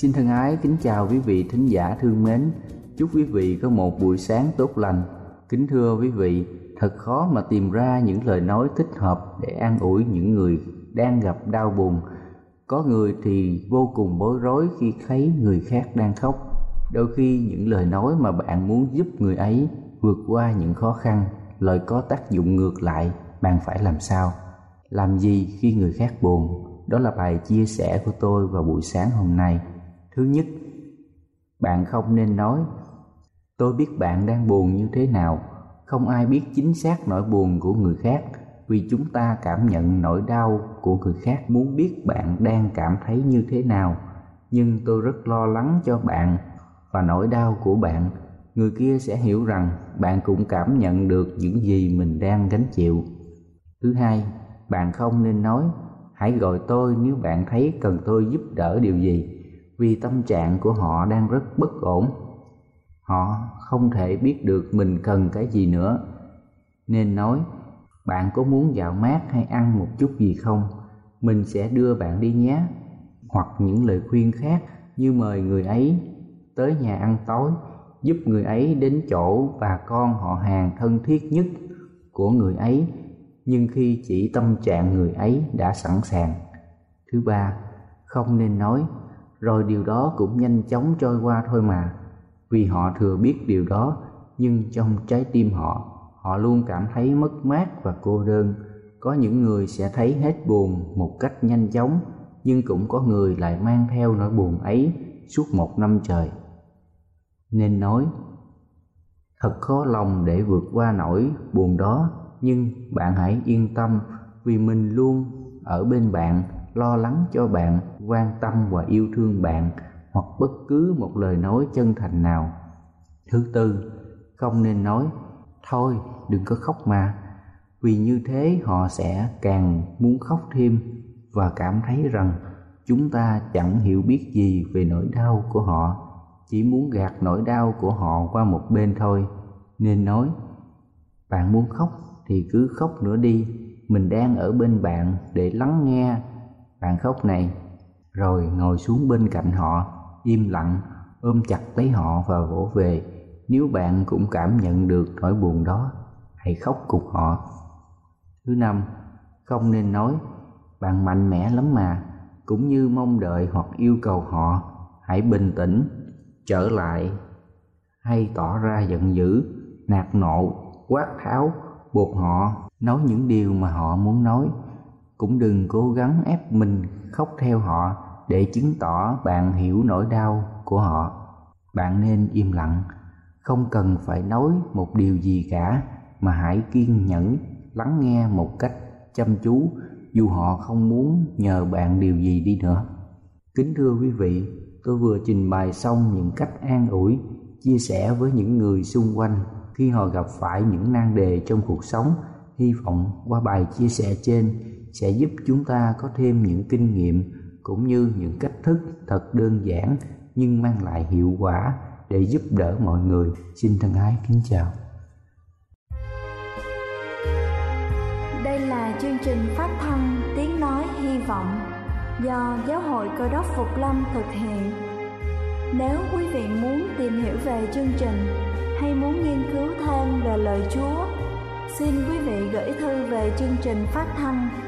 Xin thân ái kính chào quý vị thính giả thương mến. Chúc quý vị có một buổi sáng tốt lành. Kính thưa quý vị, thật khó mà tìm ra những lời nói thích hợp để an ủi những người đang gặp đau buồn. Có người thì vô cùng bối rối khi thấy người khác đang khóc. Đôi khi những lời nói mà bạn muốn giúp người ấy vượt qua những khó khăn, lời có tác dụng ngược lại, bạn phải làm sao? Làm gì khi người khác buồn? Đó là bài chia sẻ của tôi vào buổi sáng hôm nay. Thứ nhất, bạn không nên nói Tôi biết bạn đang buồn như thế nào, không ai biết chính xác nỗi buồn của người khác vì chúng ta cảm nhận nỗi đau của người khác muốn biết bạn đang cảm thấy như thế nào. Nhưng tôi rất lo lắng cho bạn và nỗi đau của bạn. Người kia sẽ hiểu rằng bạn cũng cảm nhận được những gì mình đang gánh chịu. Thứ hai bạn không nên nói hãy gọi tôi nếu bạn thấy cần tôi giúp đỡ điều gì vì tâm trạng của họ đang rất bất ổn. Họ không thể biết được mình cần cái gì nữa. Nên nói, bạn có muốn dạo mát hay ăn một chút gì không? Mình sẽ đưa bạn đi nhé. Hoặc những lời khuyên khác như mời người ấy tới nhà ăn tối, giúp người ấy đến chỗ bà con họ hàng thân thiết nhất của người ấy, nhưng khi chỉ tâm trạng người ấy đã sẵn sàng. Thứ ba, không nên nói rồi điều đó cũng nhanh chóng trôi qua thôi mà. Vì họ thừa biết điều đó, nhưng trong trái tim họ họ luôn cảm thấy mất mát và cô đơn. Có những người sẽ thấy hết buồn một cách nhanh chóng, nhưng cũng có người lại mang theo nỗi buồn ấy suốt một năm trời. Nên nói, thật khó lòng để vượt qua nỗi buồn đó, nhưng bạn hãy yên tâm vì mình luôn ở bên bạn lo lắng cho bạn, quan tâm và yêu thương bạn, hoặc bất cứ một lời nói chân thành nào. Thứ tư, không nên nói, thôi, đừng có khóc mà. Vì như thế họ sẽ càng muốn khóc thêm và cảm thấy rằng chúng ta chẳng hiểu biết gì về nỗi đau của họ, chỉ muốn gạt nỗi đau của họ qua một bên thôi. Nên nói, bạn muốn khóc thì cứ khóc nữa đi, mình đang ở bên bạn để lắng nghe bạn khóc này. Rồi ngồi xuống bên cạnh họ, im lặng, ôm chặt lấy họ và vỗ về. Nếu bạn cũng cảm nhận được nỗi buồn đó, hãy khóc cùng họ. Thứ năm, không nên nói. Bạn mạnh mẽ lắm mà. Cũng như mong đợi hoặc yêu cầu họ, hãy bình tĩnh, trở lại. Hay tỏ ra giận dữ, nạt nộ, quát tháo, buộc họ nói những điều mà họ muốn nói cũng đừng cố gắng ép mình khóc theo họ để chứng tỏ bạn hiểu nỗi đau của họ. Bạn nên im lặng, không cần phải nói một điều gì cả, mà hãy kiên nhẫn lắng nghe một cách chăm chú, dù họ không muốn nhờ bạn điều gì đi nữa. Kính thưa quý vị, tôi vừa trình bày xong những cách an ủi, chia sẻ với những người xung quanh khi họ gặp phải những nan đề trong cuộc sống, hy vọng qua bài chia sẻ trên sẽ giúp chúng ta có thêm những kinh nghiệm cũng như những cách thức thật đơn giản nhưng mang lại hiệu quả để giúp đỡ mọi người. Xin thân ái kính chào. Đây là chương trình phát thanh tiếng nói hy vọng do giáo hội cơ đốc phục lâm thực hiện. Nếu quý vị muốn tìm hiểu về chương trình hay muốn nghiên cứu thêm về lời chúa, xin quý vị gửi thư về chương trình phát thanh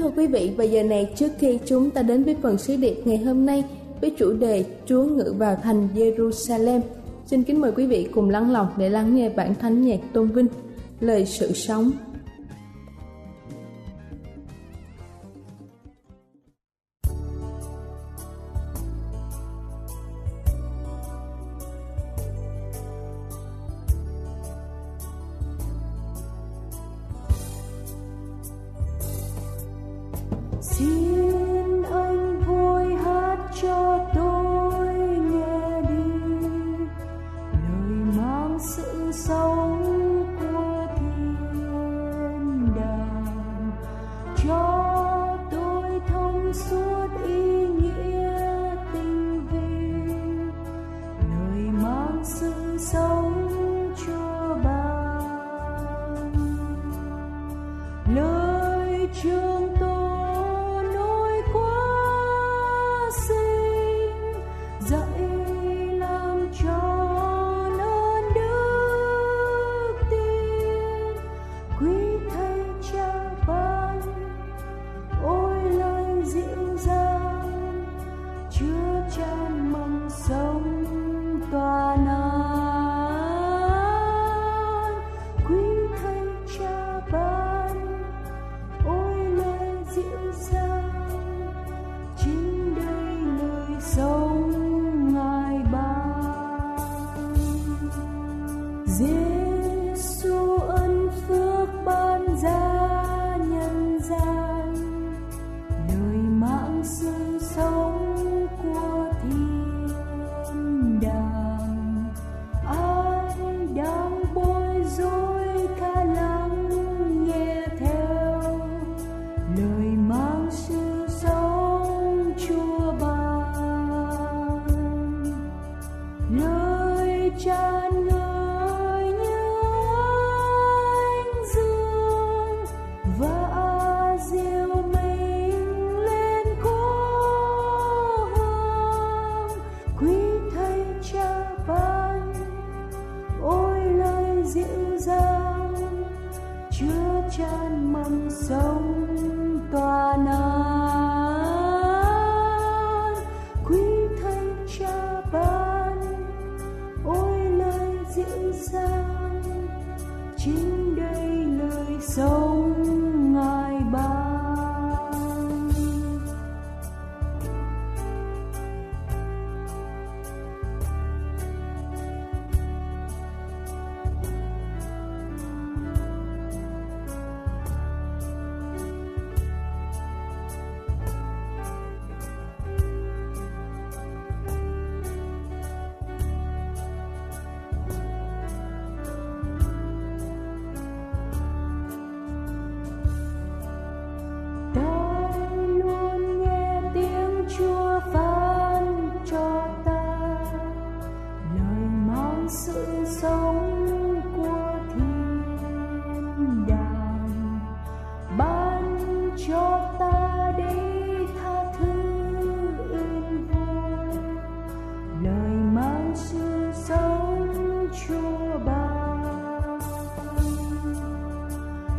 Thưa quý vị, và giờ này trước khi chúng ta đến với phần sứ điệp ngày hôm nay với chủ đề Chúa ngự vào thành Jerusalem, xin kính mời quý vị cùng lắng lòng để lắng nghe bản thánh nhạc tôn vinh, lời sự sống. Trường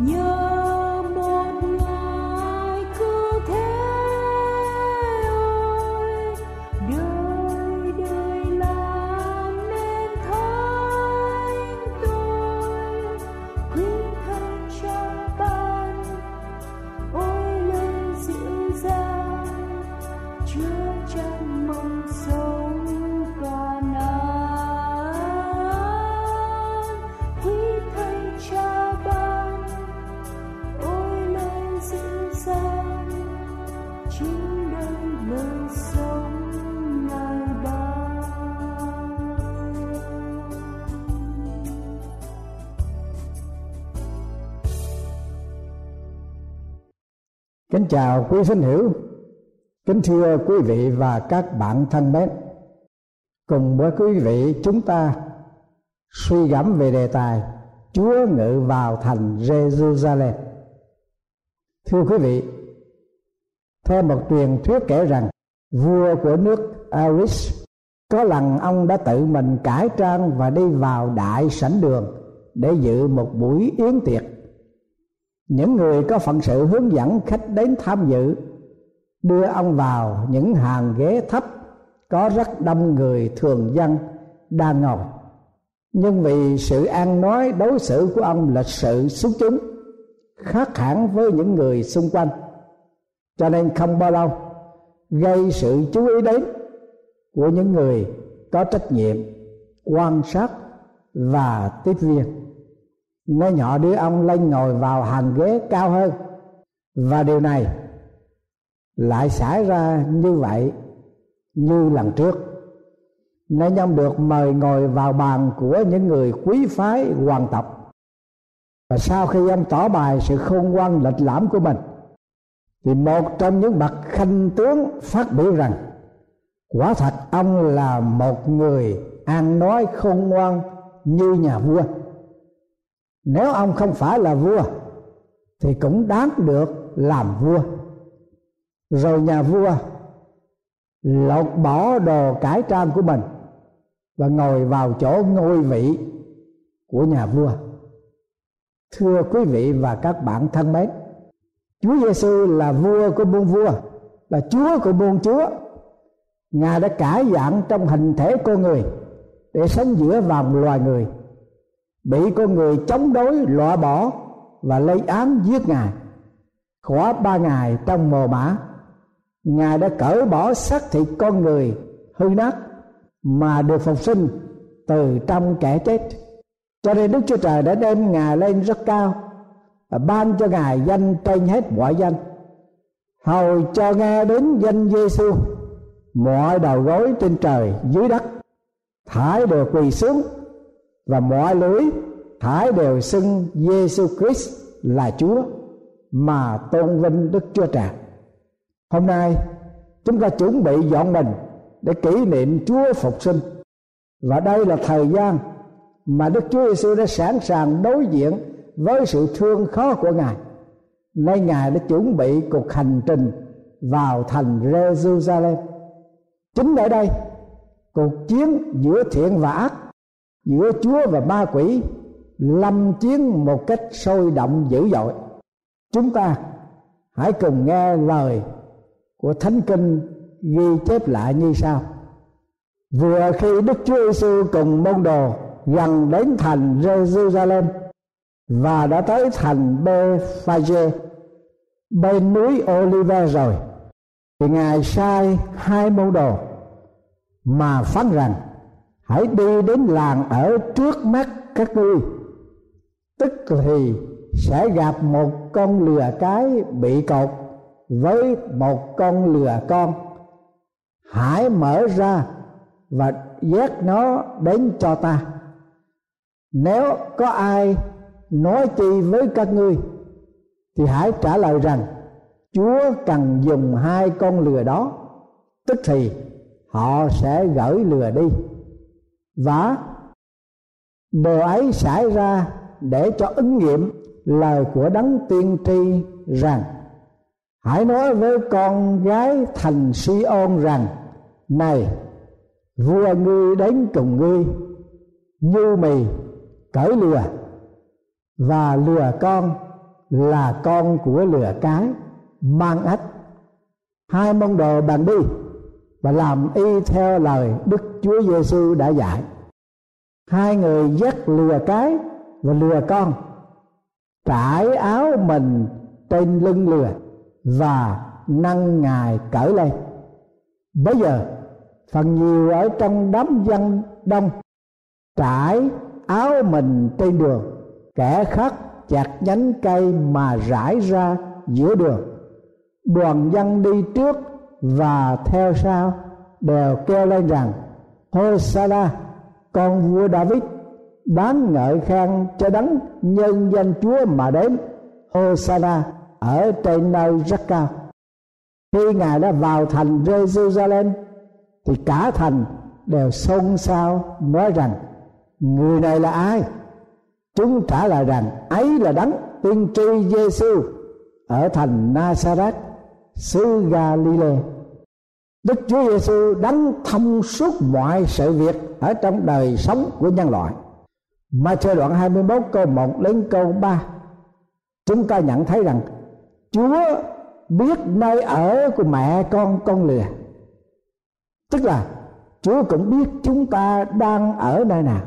nhớ chào quý thính hữu, kính thưa quý vị và các bạn thân mến. Cùng với quý vị chúng ta suy gẫm về đề tài Chúa ngự vào thành Jerusalem. Thưa quý vị, theo một truyền thuyết kể rằng vua của nước Aris có lần ông đã tự mình cải trang và đi vào đại sảnh đường để dự một buổi yến tiệc những người có phận sự hướng dẫn khách đến tham dự, đưa ông vào những hàng ghế thấp, có rất đông người thường dân đang ngồi nhưng vì sự an nói đối xử của ông lịch sự xuất chúng, khác hẳn với những người xung quanh. Cho nên không bao lâu, gây sự chú ý đến của những người có trách nhiệm quan sát và tiếp viên nên nhỏ đứa ông lên ngồi vào hàng ghế cao hơn. Và điều này lại xảy ra như vậy như lần trước. Nên ông được mời ngồi vào bàn của những người quý phái hoàng tộc. Và sau khi ông tỏ bài sự khôn ngoan lịch lãm của mình, thì một trong những bậc khanh tướng phát biểu rằng, quả thật ông là một người ăn nói khôn ngoan như nhà vua nếu ông không phải là vua, thì cũng đáng được làm vua. Rồi nhà vua lột bỏ đồ cải trang của mình và ngồi vào chỗ ngôi vị của nhà vua. Thưa quý vị và các bạn thân mến, Chúa Giêsu là vua của muôn vua, là Chúa của muôn Chúa. Ngài đã cải dạng trong hình thể con người để sống giữa vòng loài người bị con người chống đối loại bỏ và lấy án giết ngài. Khóa ba ngày trong mồ mã ngài đã cởi bỏ xác thịt con người hư nát mà được phục sinh từ trong kẻ chết. Cho nên đức chúa trời đã đem ngài lên rất cao và ban cho ngài danh trên hết mọi danh. Hầu cho nghe đến danh giêsu mọi đầu gối trên trời, dưới đất, thải đều quỳ xuống và mọi lưới thải đều xưng Giêsu Christ là Chúa mà tôn vinh Đức Chúa Trời. Hôm nay chúng ta chuẩn bị dọn mình để kỷ niệm Chúa phục sinh và đây là thời gian mà Đức Chúa Giêsu đã sẵn sàng đối diện với sự thương khó của Ngài. Nay Ngài đã chuẩn bị cuộc hành trình vào thành Jerusalem. Chính ở đây, cuộc chiến giữa thiện và ác giữa chúa và ma quỷ lâm chiến một cách sôi động dữ dội. Chúng ta hãy cùng nghe lời của thánh kinh ghi chép lại như sau. Vừa khi đức chúa giêsu cùng môn đồ gần đến thành jerusalem và đã tới thành Bethphage bên núi Olive rồi, thì ngài sai hai môn đồ mà phán rằng hãy đi đến làng ở trước mắt các ngươi. Tức thì sẽ gặp một con lừa cái bị cột với một con lừa con. Hãy mở ra và dắt nó đến cho ta. Nếu có ai nói chi với các ngươi, thì hãy trả lời rằng, chúa cần dùng hai con lừa đó. Tức thì họ sẽ gửi lừa đi và điều ấy xảy ra để cho ứng nghiệm lời của đấng tiên tri rằng, hãy nói với con gái thành si ôn rằng, này, vua ngươi đến cùng ngươi như mì, cởi lừa và lừa con là con của lừa cái, mang ách hai môn đồ bàn đi và làm y theo lời Đức Chúa Giêsu đã dạy. Hai người dắt lừa cái và lừa con, trải áo mình trên lưng lừa và nâng ngài cởi lên. Bây giờ, phần nhiều ở trong đám dân đông trải áo mình trên đường, kẻ khác chặt nhánh cây mà rải ra giữa đường đoàn dân đi trước và theo sau đều kêu lên rằng Hosanna con vua David đáng ngợi khen cho đấng nhân danh Chúa mà đến. Hosanna ở trên nơi rất cao khi ngài đã vào thành Jerusalem, thì cả thành đều xôn xao, nói rằng, người này là ai? Chúng trả lời rằng, ấy là đấng tiên tri Giêsu ở thành Nazareth xứ Galilee Đức Chúa Giêsu đánh thông suốt mọi sự việc ở trong đời sống của nhân loại. Mà theo đoạn 21 câu 1 đến câu 3 Chúng ta nhận thấy rằng Chúa biết nơi ở của mẹ con con lìa, Tức là Chúa cũng biết chúng ta đang ở nơi nào.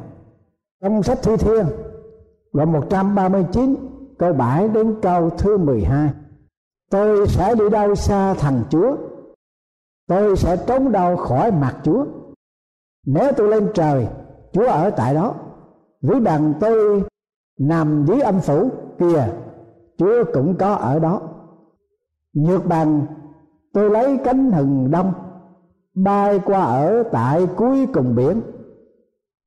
Trong sách Thi Thiên Đoạn 139 câu 7 đến câu thứ 12 Tôi sẽ đi đâu xa thằng Chúa? Tôi sẽ trốn đâu khỏi mặt chúa? Nếu tôi lên trời, chúa ở tại đó. Ví bằng tôi nằm dưới âm phủ kìa chúa cũng có ở đó. Nhược bằng, tôi lấy cánh hừng đông, bay qua ở tại cuối cùng biển.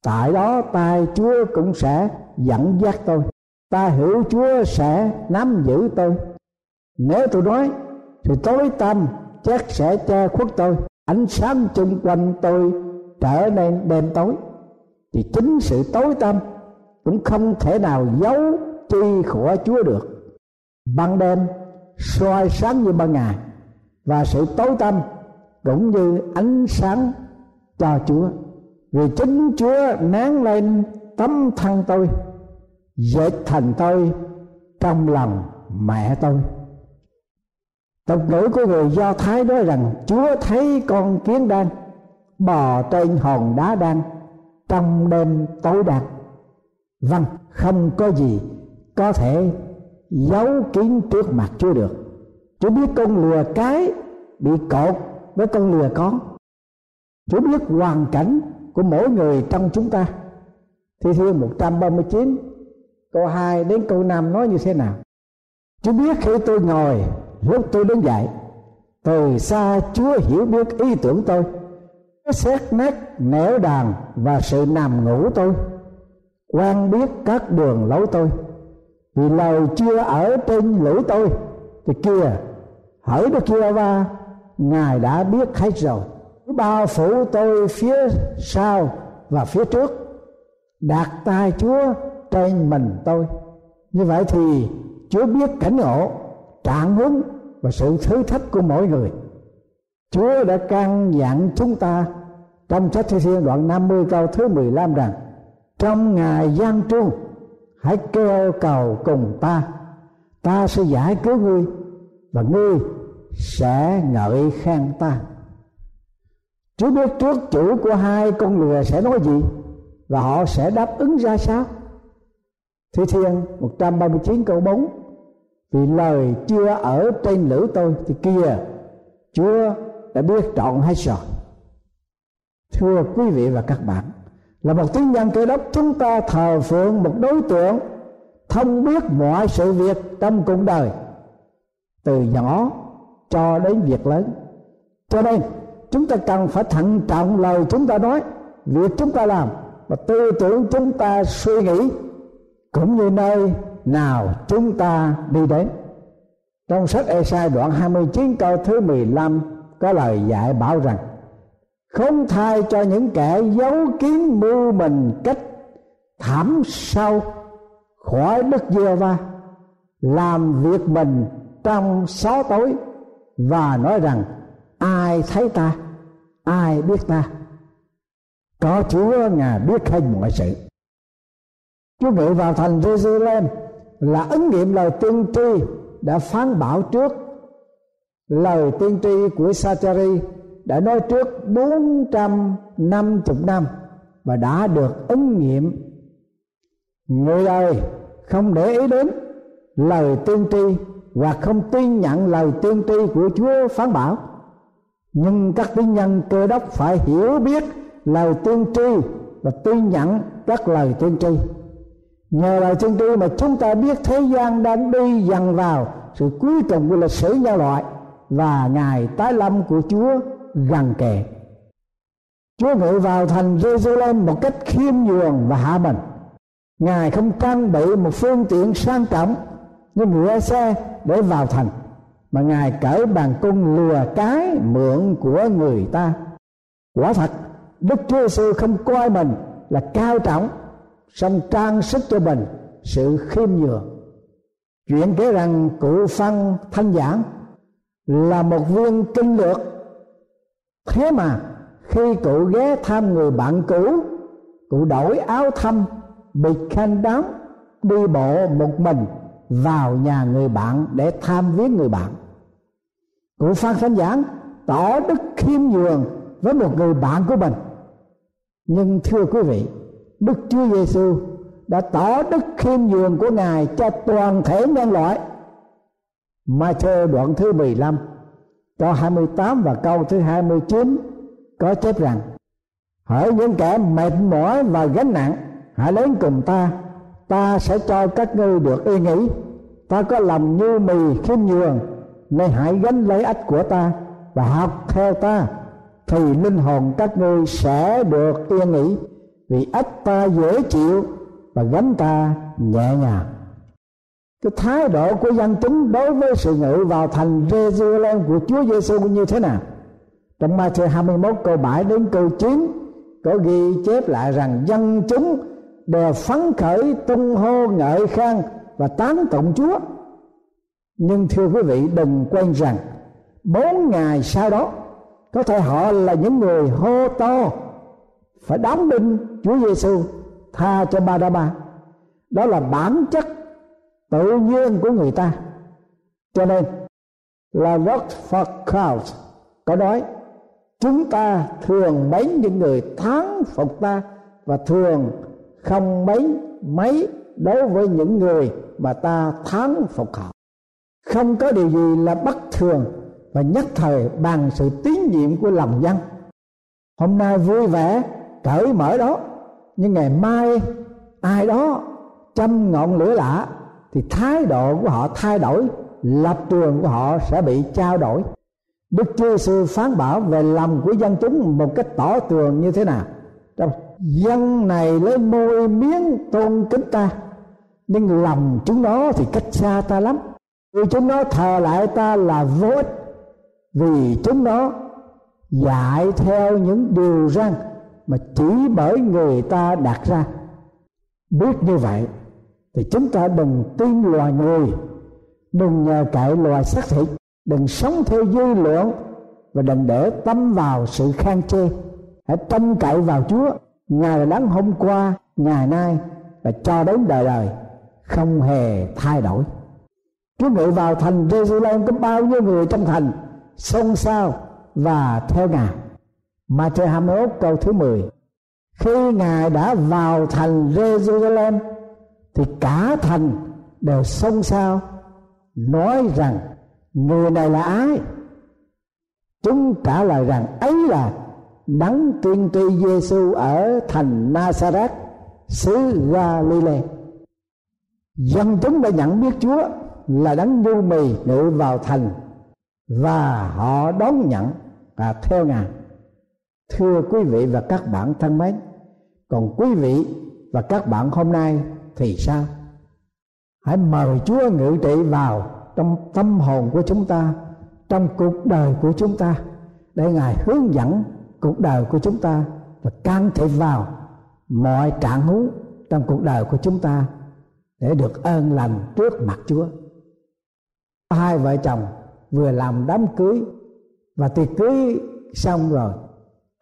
Tại đó tay chúa cũng sẽ dẫn dắt tôi. Ta hiểu chúa sẽ nắm giữ tôi nếu tôi nói, thì tối tâm chắc sẽ che khuất tôi. Ánh sáng chung quanh tôi trở nên đêm tối. Thì chính sự tối tăm cũng không thể nào giấu chi của Chúa được. Ban đêm soi sáng như ban ngày, và sự tối tăm cũng như ánh sáng cho Chúa. Vì chính Chúa nén lên tấm thân tôi, dệt thành tôi trong lòng mẹ tôi tộc ngữ của người Do Thái nói rằng Chúa thấy con kiến đen bò trên hòn đá đen trong đêm tối đạt Vâng, không có gì có thể giấu kín trước mặt Chúa được. Chúa biết con lừa cái bị cột với con lừa con. Chúa biết hoàn cảnh của mỗi người trong chúng ta. Thi Thiên 139 câu 2 đến câu 5 nói như thế nào? Chúa biết khi tôi ngồi lúc tôi đứng dậy từ xa chúa hiểu biết ý tưởng tôi. Xét nét nẻo đàn và sự nằm ngủ tôi, quan biết các đường lối tôi. Vì lời chưa ở trên lưỡi tôi, thì kia hỡi đức kia va ngài đã biết hết rồi. Bao phủ tôi phía sau và phía trước, đặt tay chúa trên mình tôi. Như vậy thì chúa biết cảnh ngộ trạng huống và sự thử thách của mỗi người. Chúa đã căn dặn chúng ta trong sách Thi Thiên đoạn 50 câu thứ 15 rằng, trong ngày gian truân, hãy kêu cầu cùng ta. Ta sẽ giải cứu ngươi và ngươi sẽ ngợi khen ta. Chúa biết trước chủ của hai con lừa sẽ nói gì và họ sẽ đáp ứng ra sao? Thi Thiên 139 câu 4 vì lời chưa ở trên lưỡi tôi thì kia, chúa đã biết trọn hay rồi thưa quý vị và các bạn, là một tín nhân cơ đốc, chúng ta thờ phượng một đối tượng thông biết mọi sự việc trong cuộc đời, từ nhỏ cho đến việc lớn. Cho nên, chúng ta cần phải thận trọng lời chúng ta nói, việc chúng ta làm và tư tưởng chúng ta suy nghĩ, cũng như nơi nào chúng ta đi đến. Trong sách Esai đoạn 29 câu thứ 15 có lời dạy bảo rằng, không thay cho những kẻ giấu kín mưu mình cách thảm sâu khỏi đất giê va làm việc mình trong xó tối và nói rằng, ai thấy ta? Ai biết ta có chúa ngài biết hết mọi sự. Chúa ngự vào thành jerusalem là ứng nghiệm lời tiên tri đã phán bảo trước. Lời tiên tri của Sachari đã nói trước 450 năm và đã được ứng nghiệm. Người đời không để ý đến lời tiên tri hoặc không tin nhận lời tiên tri của Chúa phán bảo. Nhưng các tín nhân cơ đốc phải hiểu biết lời tiên tri và tin nhận các lời tiên tri nhờ lời tiên tri mà chúng ta biết thế gian đang đi dần vào, sự cuối cùng của lịch sử nhân loại và ngày tái lâm của Chúa gần kề. Chúa ngự vào thành Jerusalem một cách khiêm nhường và hạ mình. Ngài không trang bị một phương tiện sang trọng như ngựa xe để vào thành, mà ngài cởi bàn cung lùa cái mượn của người ta quả thật, đức chúa giêsu không coi mình là cao trọng xong trang sức cho mình, sự khiêm nhường. Chuyện kể rằng cụ phan thanh giảng là một viên kinh lược. Thế mà, khi cụ ghé thăm người bạn cũ, cụ đổi áo thăm, bịt khăn đám, đi bộ một mình vào nhà người bạn để tham viếng người bạn. Cụ phan thanh giảng tỏ đức khiêm nhường với một người bạn của mình. Nhưng thưa quý vị đức chúa giêsu đã tỏ đức khiêm nhường của ngài cho toàn thể nhân loại. Matthew đoạn thứ 15 câu 28 và câu thứ 29 có chép rằng, hỡi những kẻ mệt mỏi và gánh nặng, hãy đến cùng ta. Ta sẽ cho các ngươi được yên nghỉ. Ta có lòng như mì khiêm nhường, nên hãy gánh lấy ách của ta và học theo ta, thì linh hồn các ngươi sẽ được yên nghỉ vì ách ta dễ chịu và gánh ta nhẹ nhàng. Cái thái độ của dân chúng đối với sự ngự vào thành Jerusalem của Chúa Giêsu như thế nào? Trong Matthew 21 câu 7 đến câu 9 có ghi chép lại rằng dân chúng đều phấn khởi, tung hô, ngợi khen và tán tụng Chúa. Nhưng thưa quý vị, đừng quên rằng bốn ngày sau đó, có thể họ là những người hô to phải đóng đinh Chúa Giêsu tha cho ba đa ba đó là bản chất tự nhiên của người ta. Cho nên là not for crowds có nói, chúng ta thường mấy những người thắng phục ta và thường không mấy mấy đối với những người mà ta thắng phục họ. Không có điều gì là bất thường và nhất thời bằng sự tín nhiệm của lòng dân. Hôm nay vui vẻ cởi mở đó. Nhưng ngày mai ai đó châm ngọn lửa lạ thì thái độ của họ thay đổi, lập trường của họ sẽ bị trao đổi. Đức chúa sư phán bảo về lòng của dân chúng một cách tỏ tường như thế nào? Trong dân này lấy môi miếng tôn kính ta, nhưng lòng chúng nó thì cách xa ta lắm. Vì chúng nó thờ lại ta là vô ích, vì chúng nó dạy theo những điều răn mà chỉ bởi người ta đặt ra. Biết như vậy, thì chúng ta đừng tin loài người, đừng nhờ cậy loài xác thịt, đừng sống theo dư luận và đừng để tâm vào sự khan chê. Hãy trông cậy vào chúa, ngài là đấng hôm qua, ngày nay, và cho đến đời đời, không hề thay đổi. Chúa ngự vào thành Jerusalem có bao nhiêu người trong thành? Xôn xao và theo Ngài. Matthew 21 câu thứ 10 Khi Ngài đã vào thành Jerusalem, thì cả thành đều xôn xao, nói rằng, người này là ai? Chúng trả lời rằng, ấy là đấng tiên tri Giêsu ở thành Nazareth, xứ Galilee. Dân chúng đã nhận biết Chúa là đấng nhu mì ngự vào thành và họ đón nhận và theo ngài thưa quý vị và các bạn thân mến, còn quý vị và các bạn hôm nay thì sao? Hãy mời chúa ngự trị vào trong tâm hồn của chúng ta, trong cuộc đời của chúng ta, để ngài hướng dẫn cuộc đời của chúng ta và can thiệp vào mọi trạng huống trong cuộc đời của chúng ta để được ơn lành trước mặt chúa. Hai vợ chồng vừa làm đám cưới và tiệc cưới xong rồi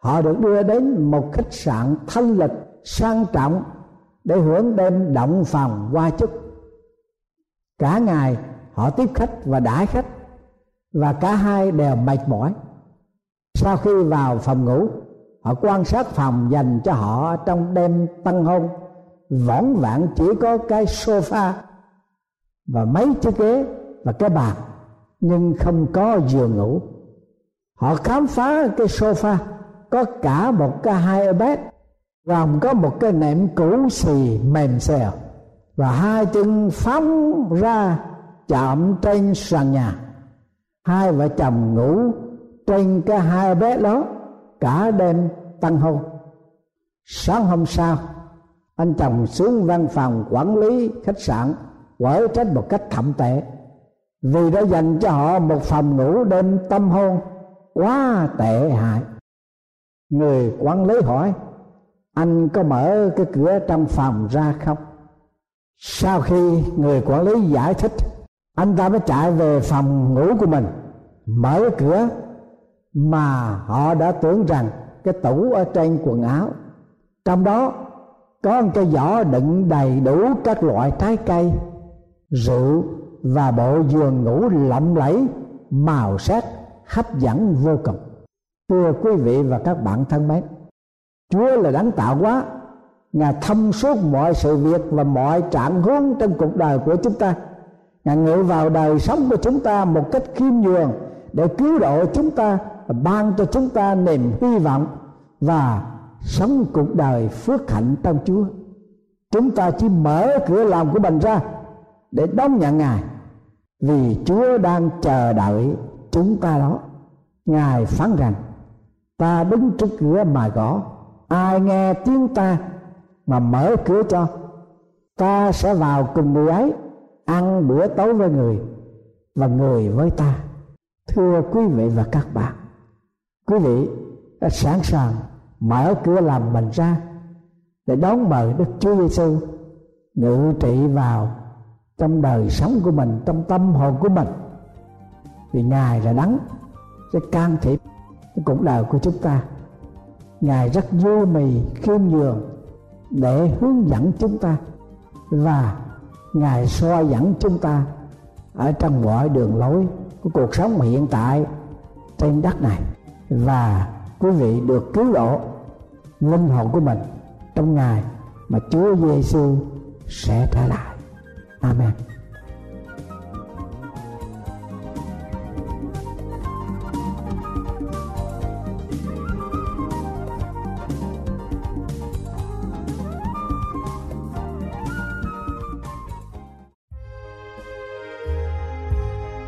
họ được đưa đến một khách sạn thanh lịch, sang trọng để hưởng đêm động phòng qua chúc cả ngày, họ tiếp khách và đãi khách, và cả hai đều mệt mỏi. Sau khi vào phòng ngủ, họ quan sát phòng dành cho họ trong đêm tân hôn. Võng vạn chỉ có cái sofa và mấy chiếc ghế và cái bàn, nhưng không có giường ngủ. Họ khám phá cái sofa có cả một cái hai bed gồm có một cái nệm cũ xì mềm xèo. Và hai chân phóng ra chạm trên sàn nhà. Hai vợ chồng ngủ trên cái hai bé đó cả đêm tăng hôn. Sáng hôm sau, anh chồng xuống văn phòng quản lý khách sạn quở trách một cách thậm tệ. Vì đã dành cho họ một phòng ngủ đêm tâm hôn quá tệ hại người quản lý hỏi, anh có mở cái cửa trong phòng ra không? Sau khi người quản lý giải thích, anh ta mới chạy về phòng ngủ của mình, mở cái cửa mà họ đã tưởng rằng cái tủ ở trên quần áo. Trong đó có một cái giỏ đựng đầy đủ các loại trái cây, rượu và bộ giường ngủ lộng lẫy, màu sắc hấp dẫn vô cùng thưa quý vị và các bạn thân mến, chúa là đáng tạo quá ngài thông suốt mọi sự việc và mọi trạng huống trong cuộc đời của chúng ta ngài ngự vào đời sống của chúng ta một cách khiêm nhường để cứu độ chúng ta và ban cho chúng ta niềm hy vọng và sống cuộc đời phước hạnh trong Chúa. Chúng ta chỉ mở cửa lòng của mình ra để đón nhận Ngài, vì Chúa đang chờ đợi chúng ta đó. Ngài phán rằng ta đứng trước cửa mà gõ. Ai nghe tiếng ta mà mở cửa cho, ta sẽ vào cùng người ấy, ăn bữa tối với người và người với ta. Thưa quý vị và các bạn, quý vị đã sẵn sàng mở cửa làm mình ra để đón mời Đức Chúa Giêsu ngự trị vào trong đời sống của mình, trong tâm hồn của mình. Vì ngài là đấng, sẽ can thiệp cuộc đời của chúng ta ngài rất vô mì, khiêm nhường để hướng dẫn chúng ta và ngài soi dẫn chúng ta ở trong mọi đường lối của cuộc sống hiện tại trên đất này và quý vị được cứu độ linh hồn của mình trong ngày mà Chúa Giêsu sẽ trở lại. Amen.